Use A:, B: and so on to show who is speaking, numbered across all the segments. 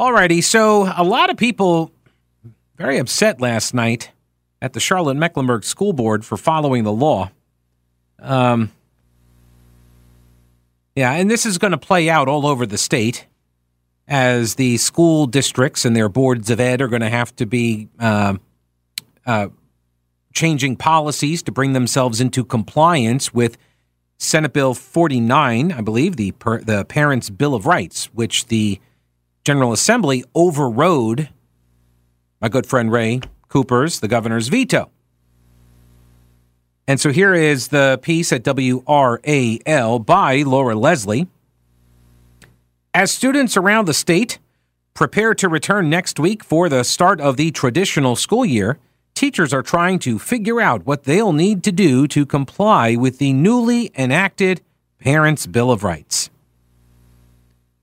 A: Alrighty, so a lot of people very upset last night at the Charlotte Mecklenburg School Board for following the law. Um, yeah, and this is going to play out all over the state as the school districts and their boards of ed are going to have to be uh, uh, changing policies to bring themselves into compliance with Senate Bill 49, I believe, the per, the Parents' Bill of Rights, which the General Assembly overrode my good friend Roy Cooper's, the governor's veto. And so here is the piece at WRAL by Laura Leslie. As students around the state prepare to return next week for the start of the traditional school year, teachers are trying to figure out what they'll need to do to comply with the newly enacted Parents' Bill of Rights.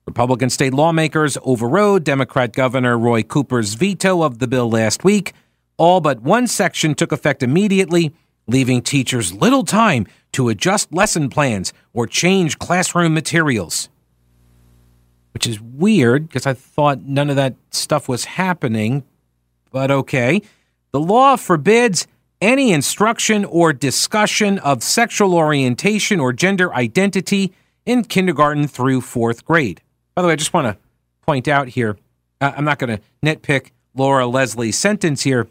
A: Republican state lawmakers overrode Democrat Governor Roy Cooper's veto of the bill last week. All but one section took effect immediately, leaving teachers little time to adjust lesson plans or change classroom materials. Which is weird because I thought none of that stuff was happening, but okay. The law forbids any instruction or discussion of sexual orientation or gender identity in kindergarten through fourth grade. By the way, I just want to point out here uh, I'm not going to nitpick Laura Leslie's sentence here,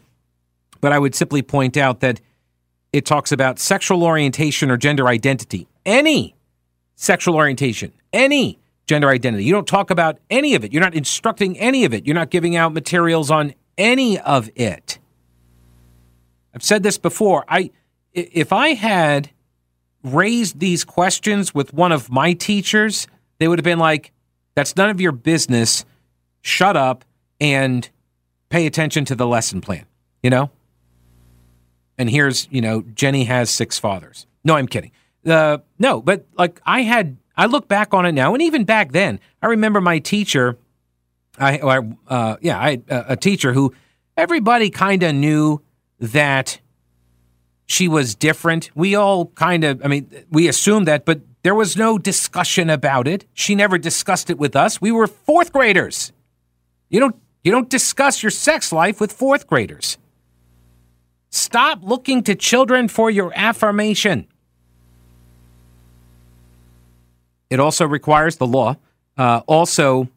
A: but I would simply point out that it talks about sexual orientation or gender identity. Any sexual orientation, any gender identity. You don't talk about any of it. You're not instructing any of it. You're not giving out materials on any of it. I've said this before. I if I had raised these questions with one of my teachers, they would have been like, that's none of your business. Shut up and pay attention to the lesson plan, you know? And here's, you know, Jenny has six fathers. No, I'm kidding. Uh, no, but like I had, I look back on it now, and even back then, I remember my teacher. I, uh, yeah, I uh, a teacher who everybody kind of knew that she was different. We all kind of, I mean, we assumed that, but there was no discussion about it. She never discussed it with us. We were fourth graders. You don't you don't discuss your sex life with fourth graders. Stop looking to children for your affirmation. It also requires the law uh, also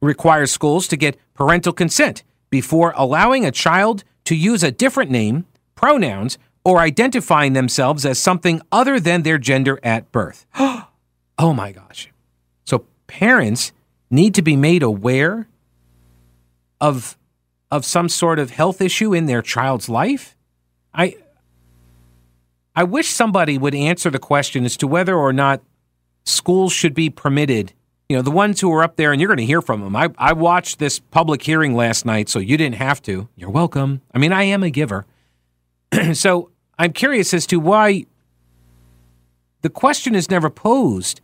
A: requires schools to get parental consent before allowing a child to use a different name, pronouns, or identifying themselves as something other than their gender at birth. oh my gosh. So parents need to be made aware of of some sort of health issue in their child's life. I I wish somebody would answer the question as to whether or not schools should be permitted. You know, the ones who are up there, and you're going to hear from them. I, I watched this public hearing last night, so you didn't have to. You're welcome. I mean, I am a giver. so I'm curious as to why the question is never posed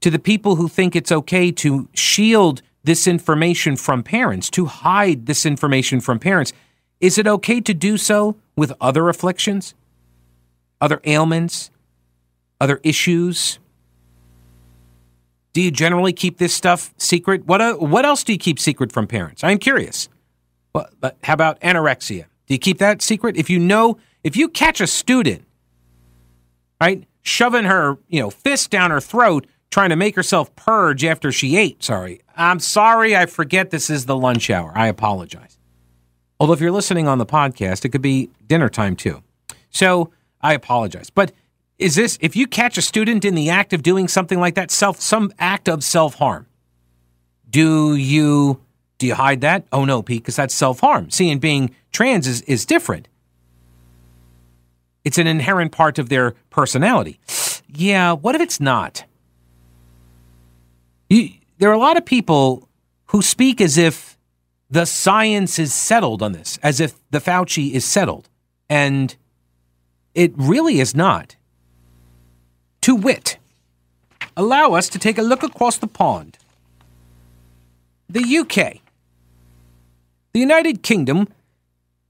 A: to the people who think it's okay to shield this information from parents, to hide this information from parents. Is it okay to do so with other afflictions, other ailments, other issues? Do you generally keep this stuff secret? What, uh, what else do you keep secret from parents? I'm curious. But how about anorexia? Do you keep that secret? If you know if you catch a student, right, shoving her, you know, fist down her throat, trying to make herself purge after she ate, sorry, I'm sorry, I forget this is the lunch hour. I apologize. Although if you're listening on the podcast, it could be dinner time too. So I apologize. But is this if you catch a student in the act of doing something like that, self some act of self-harm, do you do you hide that? Oh no, Pete, because that's self-harm. See, and being trans is, is different. It's an inherent part of their personality. Yeah, what if it's not? You, there are a lot of people who speak as if the science is settled on this, as if the Fauci is settled. And it really is not. To wit, allow us to take a look across the pond. The UK. The United Kingdom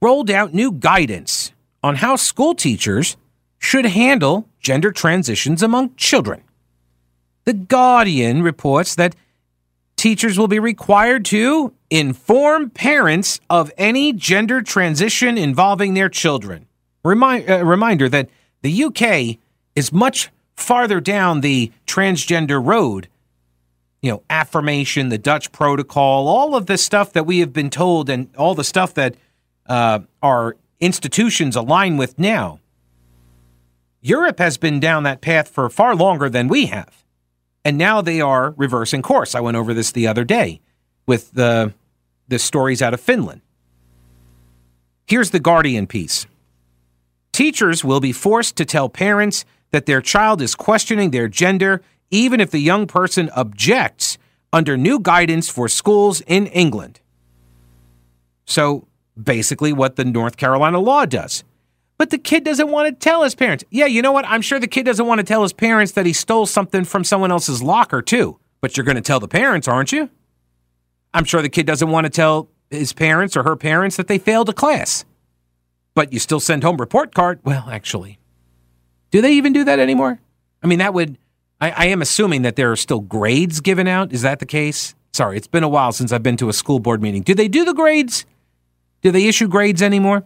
A: rolled out new guidance on how school teachers should handle gender transitions among children. The Guardian reports that teachers will be required to inform parents of any gender transition involving their children. Uh, reminder that the UK is much farther down the transgender road. You know, affirmation, the Dutch protocol, all of the stuff that we have been told, and all the stuff that uh, our institutions align with now. Europe has been down that path for far longer than we have. And now they are reversing course. I went over this the other day with the, the stories out of Finland. Here's the Guardian piece Teachers will be forced to tell parents that their child is questioning their gender, even if the young person objects, under new guidance for schools in England. So basically, what the North Carolina law does. But the kid doesn't want to tell his parents. Yeah, you know what? I'm sure the kid doesn't want to tell his parents that he stole something from someone else's locker, too. But you're going to tell the parents, aren't you? I'm sure the kid doesn't want to tell his parents or her parents that they failed a class. But you still send home report card. Well, actually, do they even do that anymore? I mean, that would. I, I am assuming that there are still grades given out. Is that the case? Sorry, it's been a while since I've been to a school board meeting. Do they do the grades? Do they issue grades anymore?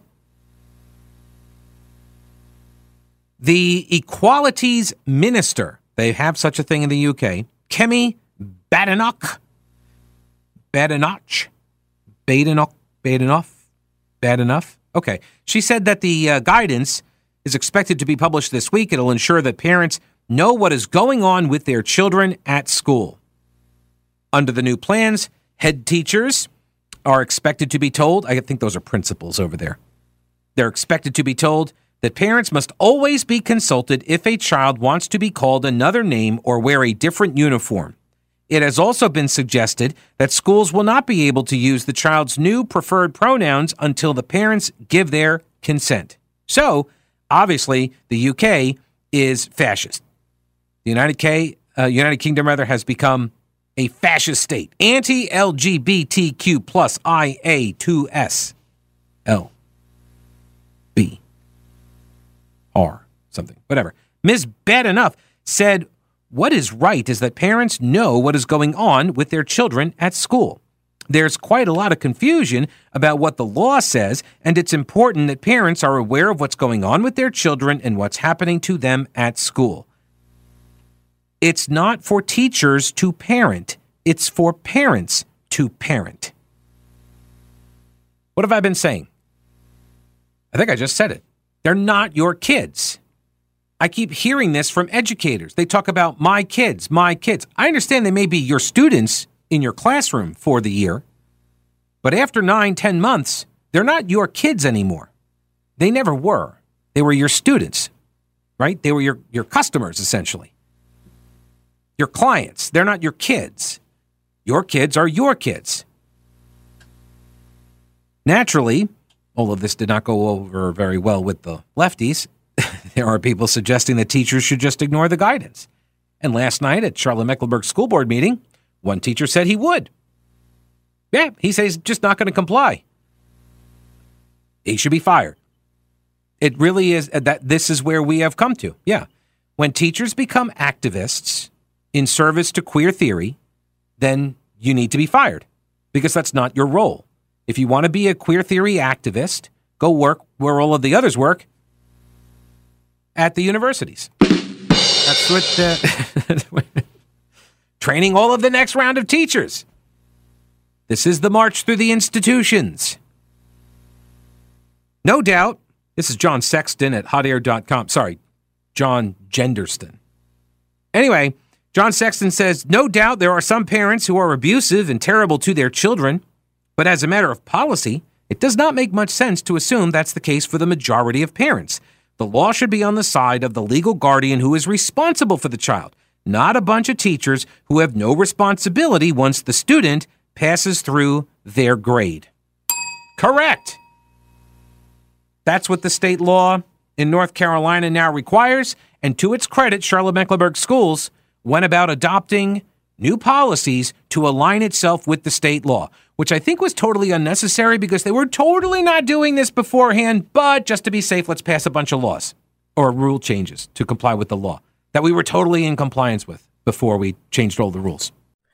A: The Equalities Minister, they have such a thing in the UK, Kemi Badenoch, Badenoch, Badenoch, Badenoch, bad enough. Okay. She said that the uh, guidance is expected to be published this week. It'll ensure that parents know what is going on with their children at school. Under the new plans, head teachers are expected to be told, I think those are principles over there. They're expected to be told that parents must always be consulted if a child wants to be called another name or wear a different uniform. It has also been suggested that schools will not be able to use the child's new preferred pronouns until the parents give their consent. So, obviously, the UK is fascist. The United, K, uh, United Kingdom rather has become a fascist state, anti-LGBTQ plus IA2S L B. R something, whatever. Ms. Badenoch said, What is right is that parents know what is going on with their children at school. There's quite a lot of confusion about what the law says, and it's important that parents are aware of what's going on with their children and what's happening to them at school. It's not for teachers to parent, it's for parents to parent. What have I been saying? I think I just said it. They're not your kids. I keep hearing this from educators. They talk about my kids, my kids. I understand they may be your students in your classroom for the year, but after nine, ten months, they're not your kids anymore. They never were. They were your students, right? They were your, your customers, essentially. Your clients. They're not your kids. Your kids are your kids. Naturally, all of this did not go over very well with the lefties. there are people suggesting that teachers should just ignore the guidance. And last night at Charlotte Mecklenburg School Board meeting, one teacher said he would. Yeah, he says just not going to comply. He should be fired. It really is uh, that this is where we have come to. Yeah. When teachers become activists in service to queer theory, then you need to be fired because that's not your role. If you want to be a queer theory activist, go work where all of the others work at the universities. That's what uh, training all of the next round of teachers. This is the march through the institutions. No doubt, this is John Sexton at hotair.com. Sorry, John Genderston. Anyway, John Sexton says, No doubt there are some parents who are abusive and terrible to their children. But as a matter of policy, it does not make much sense to assume that's the case for the majority of parents. The law should be on the side of the legal guardian who is responsible for the child, not a bunch of teachers who have no responsibility once the student passes through their grade. Correct. That's what the state law in North Carolina now requires. And to its credit, Charlotte Mecklenburg Schools went about adopting new policies to align itself with the state law, which I think was totally unnecessary because they were totally not doing this beforehand. But just to be safe, let's pass a bunch of laws or rule changes to comply with the law that we were totally in compliance with before we changed all the rules.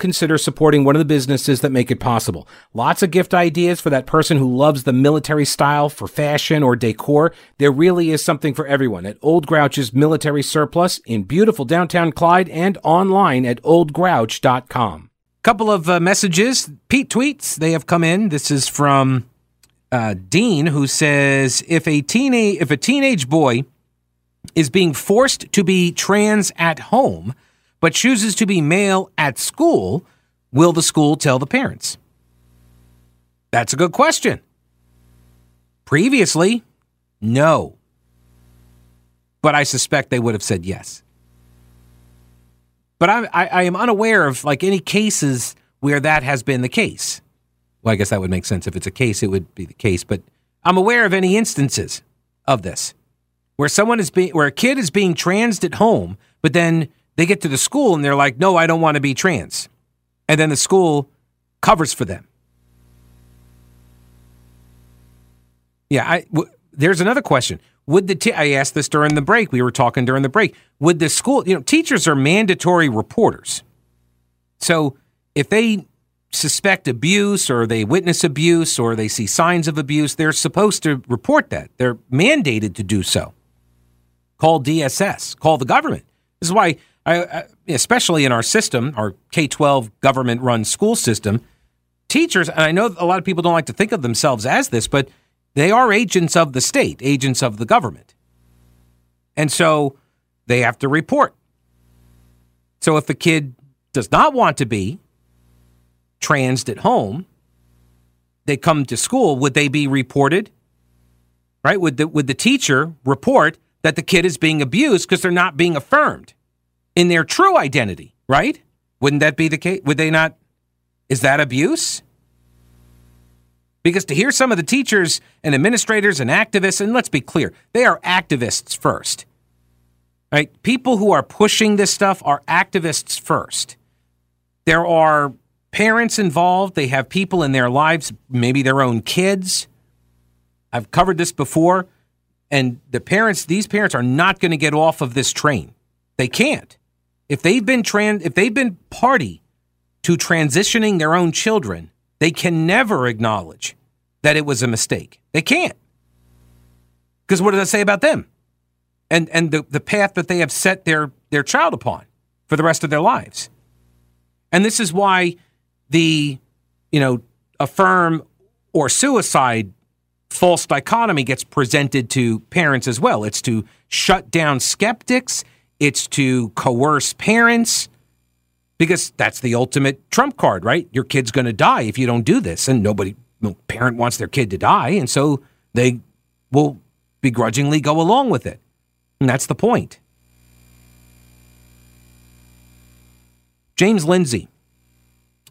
B: consider supporting one of the businesses that make it possible. Lots of gift ideas for that person who loves the military style for fashion or decor. There really is something for everyone at Old Grouch's Military Surplus in beautiful downtown Clyde and online at oldgrouch.com.
A: Couple of uh, messages, Pete tweets, they have come in. This is from uh, Dean, who says if a teenage if a teenage boy is being forced to be trans at home, but chooses to be male at school, will the school tell the parents? That's a good question. Previously, no. But I suspect they would have said yes. But I, I, I, am unaware of like any cases where that has been the case. Well, I guess that would make sense. If it's a case, it would be the case. But I'm aware of any instances of this where someone is being, where a kid is being transed at home, but then they get to the school and they're like, no, I don't want to be trans. And then the school covers for them. Yeah, I, w- there's another question. Would the t- I asked this during the break. We were talking during the break. Would the school, you know, teachers are mandatory reporters. So if they suspect abuse or they witness abuse or they see signs of abuse, they're supposed to report that. They're mandated to do so. Call DSS, call the government. This is why I, especially in our system, our K 12 government run school system, teachers, and I know a lot of people don't like to think of themselves as this, but they are agents of the state, agents of the government. And so they have to report. So if a kid does not want to be transed at home, they come to school, would they be reported? Right? Would the, would the teacher report that the kid is being abused because they're not being affirmed? In their true identity, right? Wouldn't that be the case? Would they not? Is that abuse? Because to hear some of the teachers and administrators and activists, and let's be clear, they are activists first. Right? People who are pushing this stuff are activists first. There are parents involved, they have people in their lives, maybe their own kids. I've covered this before, and the parents, these parents are not going to get off of this train. They can't. If they've been trans, if they've been party to transitioning their own children, they can never acknowledge that it was a mistake. They can't. Because what does that say about them? And and the, the path that they have set their their child upon for the rest of their lives. And this is why the, you know, affirm or suicide false dichotomy gets presented to parents as well. It's to shut down skeptics it's to coerce parents because that's the ultimate trump card, right? Your kid's going to die if you don't do this, and nobody, no parent wants their kid to die, and so they will begrudgingly go along with it. And that's the point. James Lindsay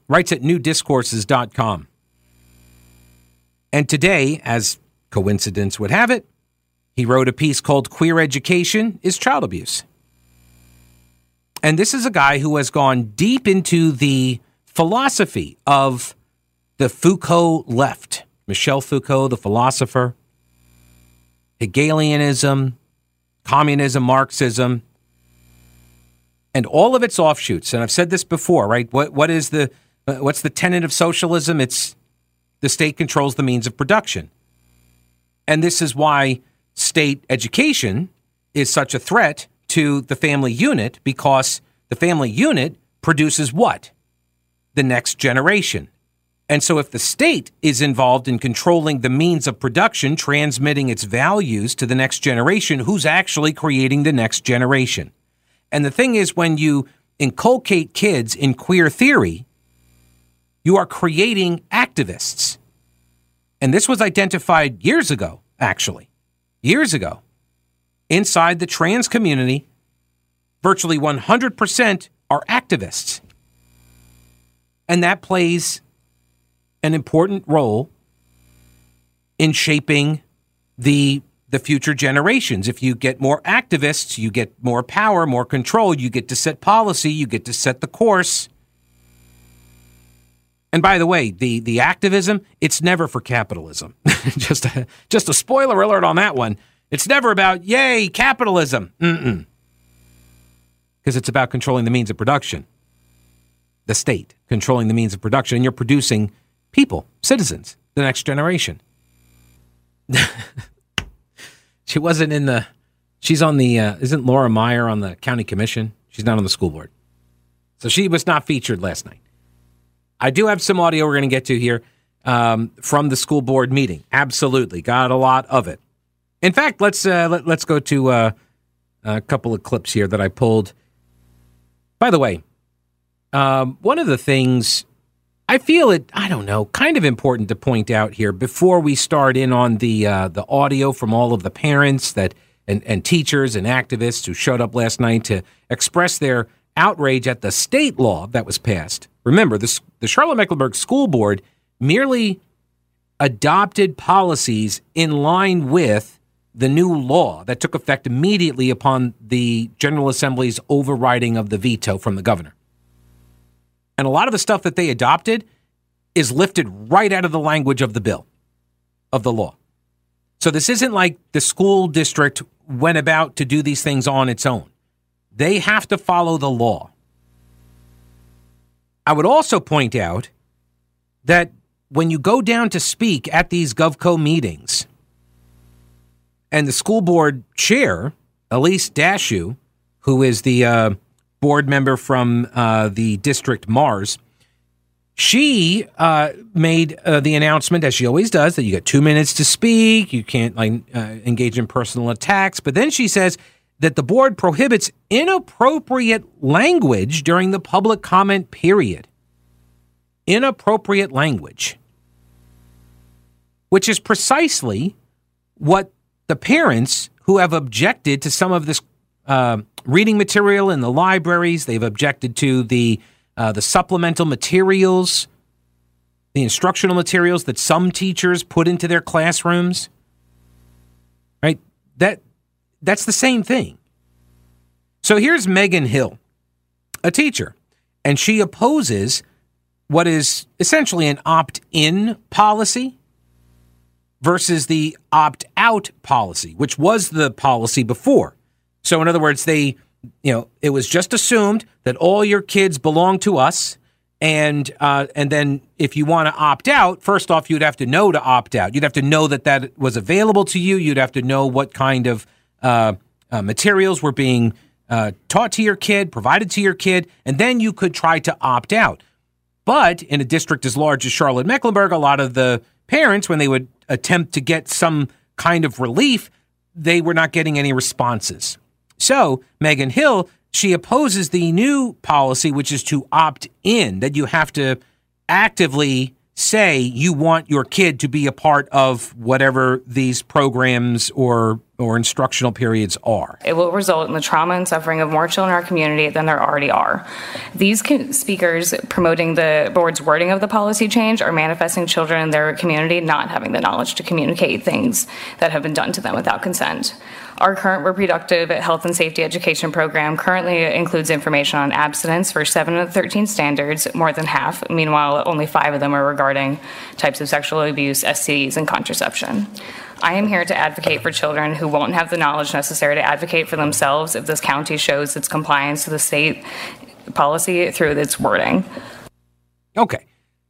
A: writes at newdiscourses.com. And today, as coincidence would have it, he wrote a piece called Queer Education is Child Abuse. And this is a guy who has gone deep into the philosophy of the Foucault left. Michel Foucault, the philosopher, Hegelianism, communism, Marxism, and all of its offshoots. And I've said this before, right? What what is the what's the tenet of socialism? It's the state controls the means of production. And this is why state education is such a threat to the family unit because the family unit produces what? The next generation. And so, if the state is involved in controlling the means of production, transmitting its values to the next generation, who's actually creating the next generation? And the thing is, when you inculcate kids in queer theory, you are creating activists. And this was identified years ago, actually, years ago. Inside the trans community, virtually 100% are activists. And that plays an important role in shaping the the future generations. If you get more activists, you get more power, more control, you get to set policy, you get to set the course. And by the way, the the activism, it's never for capitalism. just a, just a spoiler alert on that one. It's never about yay capitalism. Mm-mm. Because it's about controlling the means of production. The state controlling the means of production, and you're producing people, citizens, the next generation. she wasn't in the. She's on the. Uh, isn't Laura Meier on the county commission? She's not on the school board, so she was not featured last night. I do have some audio we're going to get to here um, from the school board meeting. Absolutely, got a lot of it. In fact, let's uh, let, us go to uh, a couple of clips here that I pulled. By the way, um, one of the things I feel it, I don't know, kind of important to point out here before we start in on the uh, the audio from all of the parents that and, and teachers and activists who showed up last night to express their outrage at the state law that was passed. Remember, the, the Charlotte Mecklenburg School Board merely adopted policies in line with the new law that took effect immediately upon the General Assembly's overriding of the veto from the governor. And a lot of the stuff that they adopted is lifted right out of the language of the bill, of the law. So this isn't like the school district went about to do these things on its own. They have to follow the law. I would also point out that when you go down to speak at these GovCo meetings, and the school board chair, Elyse Dashew, who is the uh, board member from uh, the district Mars. She uh, made uh, the announcement, as she always does, that you get two minutes to speak. You can't like uh, engage in personal attacks. But then she says that the board prohibits inappropriate language during the public comment period. Inappropriate language, which is precisely what the parents who have objected to some of this uh, reading material in the libraries. They've objected to the uh, the supplemental materials, the instructional materials that some teachers put into their classrooms. Right? That that's the same thing. So here's Megan Hill, a teacher, and she opposes what is essentially an opt-in policy versus the opt-out policy, which was the policy before. So, in other words, they, you know, it was just assumed that all your kids belong to us. And uh, and then if you want to opt out, first off, you'd have to know to opt out. You'd have to know that that was available to you. You'd have to know what kind of uh, uh, materials were being uh, taught to your kid, provided to your kid, and then you could try to opt out. But in a district as large as Charlotte Mecklenburg, a lot of the parents, when they would attempt to get some kind of relief, they were not getting any responses. So, Megan Hill, she opposes the new policy, which is to opt in, that you have to actively say you want your kid to be a part of whatever these programs or or instructional periods are.
C: It will result in the trauma and suffering of more children in our community than there already are. These speakers promoting the board's wording of the policy change are manifesting children in their community not having the knowledge to communicate things that have been done to them without consent. Our current reproductive health and safety education program currently includes information on abstinence for 7 of the 13 standards, more than half. Meanwhile, only 5 of them are regarding types of sexual abuse, STDs, and contraception. I am here to advocate for children who won't have the knowledge necessary to advocate for themselves if this county shows its compliance to the state policy through its wording.
A: Okay.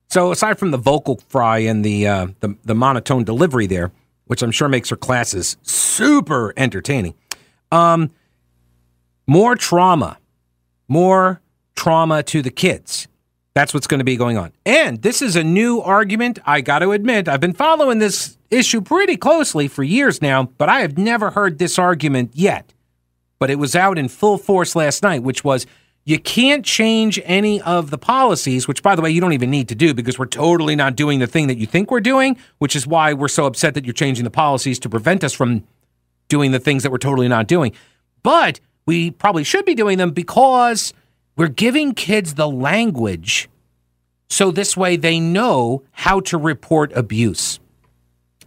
A: So aside from the vocal fry and the, uh, the, the monotone delivery there, which I'm sure makes her classes super entertaining, um, more trauma, more trauma to the kids. That's what's going to be going on. And this is a new argument. I got to admit, I've been following this issue pretty closely for years now, but I have never heard this argument yet. But it was out in full force last night, which was you can't change any of the policies, which, by the way, you don't even need to do because we're totally not doing the thing that you think we're doing, which is why we're so upset that you're changing the policies to prevent us from doing the things that we're totally not doing. But we probably should be doing them because we're giving kids the language so this way they know how to report abuse.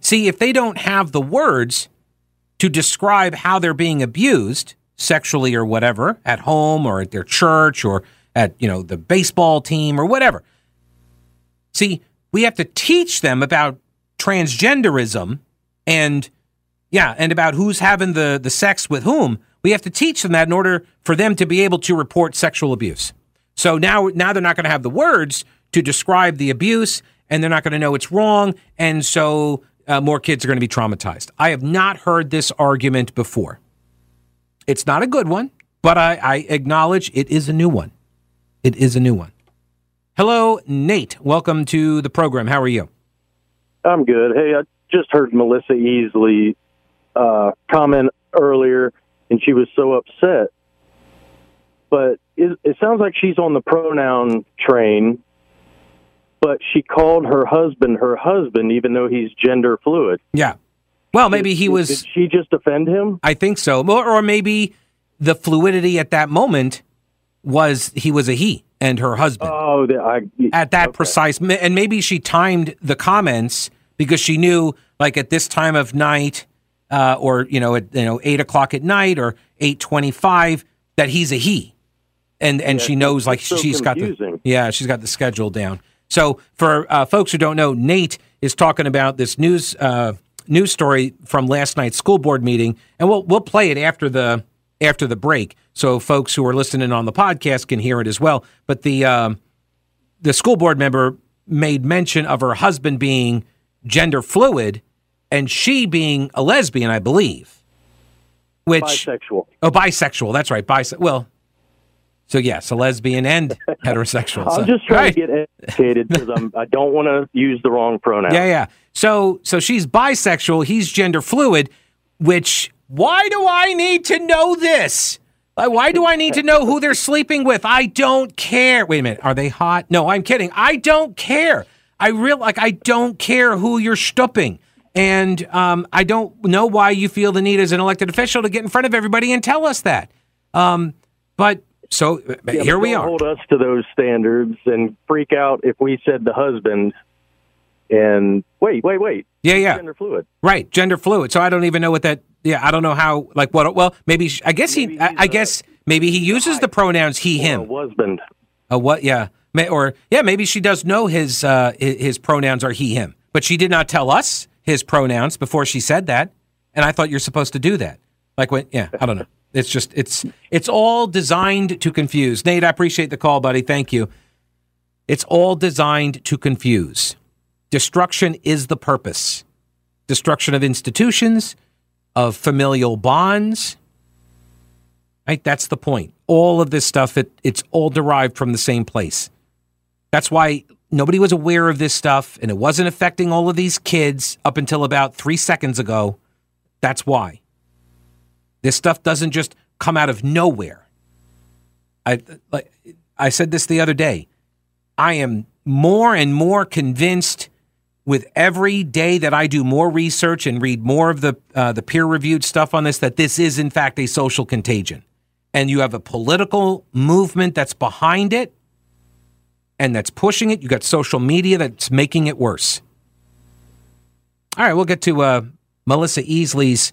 A: See, if they don't have the words to describe how they're being abused, sexually or whatever, at home or at their church or at, you know, the baseball team or whatever. See, we have to teach them about transgenderism and yeah, and about who's having the the sex with whom we have to teach them that in order for them to be able to report sexual abuse. So now, now they're not going to have the words to describe the abuse, and they're not going to know it's wrong, and so uh, more kids are going to be traumatized. I have not heard this argument before. It's not a good one, but I, I acknowledge it is a new one. It is a new one. Hello, Nate. Welcome to the program. How are you?
D: I'm good. Hey, I just heard Melissa Easley uh, comment earlier and she was so upset. But it, it sounds like she's on the pronoun train, but she called her husband her husband, even though he's gender fluid.
A: Yeah. Well, maybe
D: did,
A: he was.
D: Did she just defend him?
A: I think so. Or, or maybe the fluidity at that moment was he was a he and her husband.
D: Oh, the, I,
A: at that okay. precise, and maybe she timed the comments because she knew, like at this time of night, uh, or you know at you know eight o'clock at night or eight twenty-five that he's a he, and and yeah, she knows like
D: so
A: she's
D: confusing.
A: got the yeah she's got the schedule down. So for uh, folks who don't know, Nate is talking about this news uh, news story from last night's school board meeting, and we'll we'll play it after the after the break, so folks who are listening on the podcast can hear it as well. But the um, the school board member made mention of her husband being gender fluid and she being a lesbian, I believe. Which
D: bisexual.
A: Oh, bisexual. That's right. Bise- well, so yes, a lesbian and heterosexual.
D: I'm
A: so,
D: just trying
A: right.
D: to get educated because I'm I don't want to use the wrong pronoun.
A: Yeah, yeah. So so she's bisexual. He's gender fluid. Which why do I need to know this? Why do I need to know who they're sleeping with? I don't care. Wait a minute. Are they hot? No, I'm kidding. I don't care. I real like I don't care who you're stupping. And um, I don't know why you feel the need as an elected official to get in front of everybody and tell us that. Um, but so
D: yeah,
A: here we are.
D: Hold us to those standards and freak out if we said the husband. And wait, wait, wait.
A: Yeah, yeah.
D: Gender fluid.
A: Right, gender fluid. So I don't even know what that. Yeah, I don't know how. Like what? Well, maybe I guess maybe he. I, I guess maybe he uses the pronouns he him.
D: husband.
A: A what? Yeah. May, Or yeah, maybe she does know his uh, his pronouns are he him, but she did not tell us his pronouns before she said that, and I thought you're supposed to do that. Like when, yeah, I don't know. It's just it's it's all designed to confuse. Nate, I appreciate the call, buddy. Thank you. It's all designed to confuse. Destruction is the purpose. Destruction of institutions, of familial bonds. Right? That's the point. All of this stuff, it, it's all derived from the same place. That's why nobody was aware of this stuff and it wasn't affecting all of these kids up until about three seconds ago. That's why. This stuff doesn't just come out of nowhere. I like I said this the other day. I am more and more convinced with every day that I do more research and read more of the uh, the peer reviewed stuff on this that this is in fact a social contagion, and you have a political movement that's behind it and that's pushing it. You got social media that's making it worse. All right, we'll get to uh, Melissa Easley's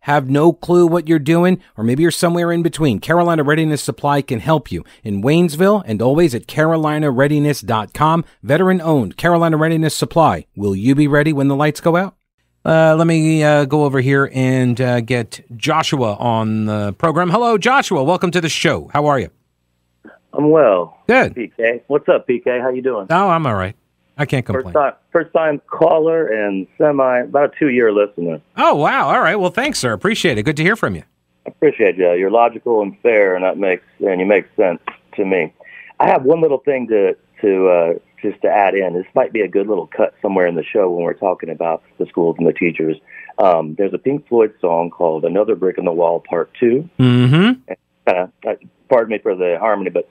A: have no clue what you're doing, or maybe you're somewhere in between, Carolina Readiness Supply can help you in Waynesville and always at carolinareadiness.com. Veteran owned Carolina Readiness Supply. Will you be ready when the lights go out? Uh, let me uh, go over here and uh, get Joshua on the program. Hello, Joshua. Welcome to the show. How are you?
E: I'm well.
A: Good.
E: PK. What's up, PK? How you doing?
A: Oh, I'm all right. I can't
E: First
A: complain.
E: time, first time caller and semi about a two year listener.
A: Oh, wow. All right. Well, thanks, sir. Appreciate it. Good to hear from you.
E: I appreciate you. You're logical and fair, and that makes and you make sense to me. I have one little thing to to uh, just to add in. This might be a good little cut somewhere in the show when we're talking about the schools and the teachers. Um, there's a Pink Floyd song called "Another Brick in the Wall" Part Two.
A: Mm-hmm.
E: Kind of, uh, pardon me for the harmony, but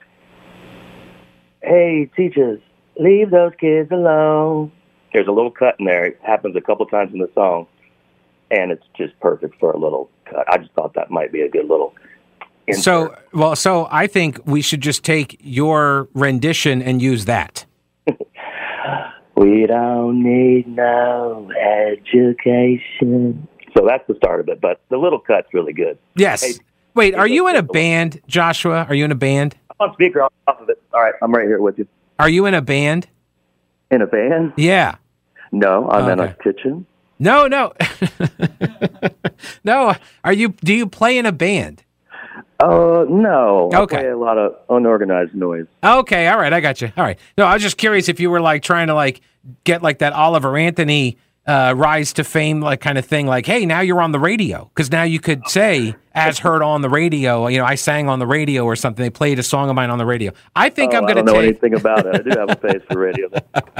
E: hey, teachers, leave those kids alone. There's a little cut in there. It happens a couple times in the song, and it's just perfect for a little cut. I just thought that might be a good little. Insert.
A: So, well, so I think we should just take your rendition and use that.
E: we don't need no education. So that's the start of it, but the little cut's really good.
A: Yes.
E: Hey,
A: Wait, are you in a band, Joshua? Are you in a band?
E: I'm on speaker off of it. All right, I'm right here with you.
A: Are you in a band?
E: In a band?
A: Yeah.
E: No, I'm in a kitchen.
A: No, no. no. Are you do you play in a band?
E: Uh, no.
A: Okay.
E: I play a lot of unorganized noise.
A: Okay, all right, I got you. All right. No, I was just curious if you were like trying to like get like that Oliver Anthony uh, rise to fame like kind of thing. Like, hey, now you're on the radio because now you could say as heard on the radio. You know, I sang on the radio or something. They played a song of mine on the radio. I think
E: Oh,
A: I'm
E: I
A: going
E: don't
A: to
E: know
A: take.
E: anything about it. I do have a face for radio.
A: Uh,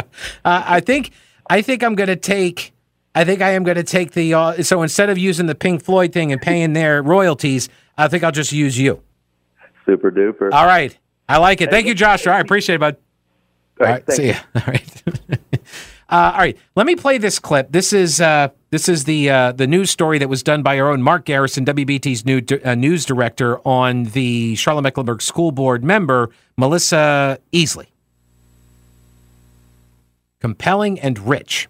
A: I think I think I'm going to take. I think I am going to take the. Uh, so instead of using the Pink Floyd thing and paying their royalties, I think I'll just use you.
E: Super duper.
A: All right, I like it. Thank you, Joshua. I appreciate it, bud.
E: All
A: All right, see
E: you.
A: ya. All right. uh, all right. Let me play this clip. This is uh, this is the uh, the news story that was done by our own Mark Garrison, WBT's new uh, news director, on the Charlotte Mecklenburg School Board member Melissa Easley. Compelling and rich.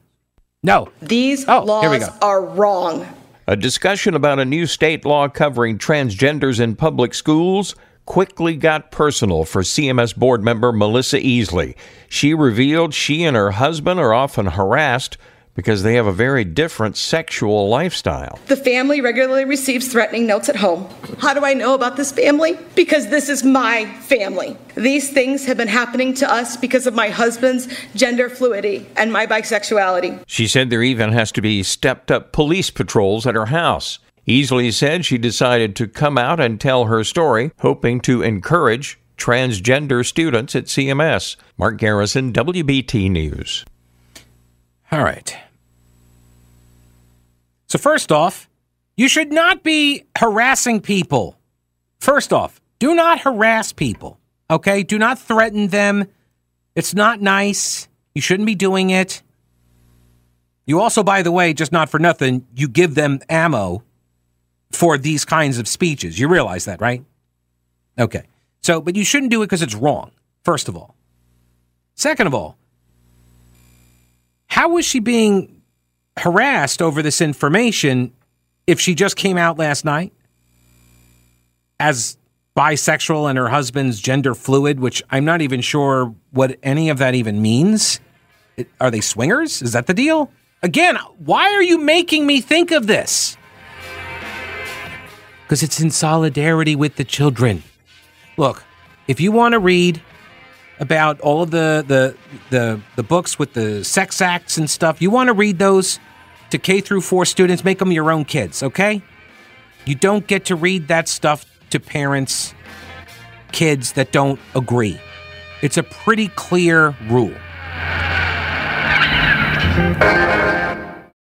A: No.
F: These
A: Oh, here we
F: laws
A: go.
F: are wrong.
G: A discussion about a new state law covering transgenders in public schools quickly got personal for CMS board member Melissa Easley. She revealed she and her husband are often harassed because they have a very different sexual lifestyle.
F: The family regularly receives threatening notes at home. How do I know about this family? Because this is my family. These things have been happening to us because of my husband's gender fluidity and my bisexuality.
G: She said there even has to be stepped up police patrols at her house. Easley said she decided to come out and tell her story, hoping to encourage transgender students at CMS. Mark Garrison, WBT News.
A: All right. So, first off, you should not be harassing people. First off, do not harass people. Okay? Do not threaten them. It's not nice. You shouldn't be doing it. You also, by the way, just not for nothing, you give them ammo for these kinds of speeches. You realize that, right? Okay. So, but you shouldn't do it because it's wrong, first of all. Second of all, how was she being harassed over this information if she just came out last night as bisexual and her husband's gender fluid, which I'm not even sure what any of that even means? Are they swingers? Is that the deal? Again, why are you making me think of this? Because it's in solidarity with the children. Look, if you want to read about all of the the the the books with the sex acts and stuff. You want to read those to K through 4 students, make them your own kids, okay? You don't get to read that stuff to parents kids that don't agree. It's a pretty clear rule.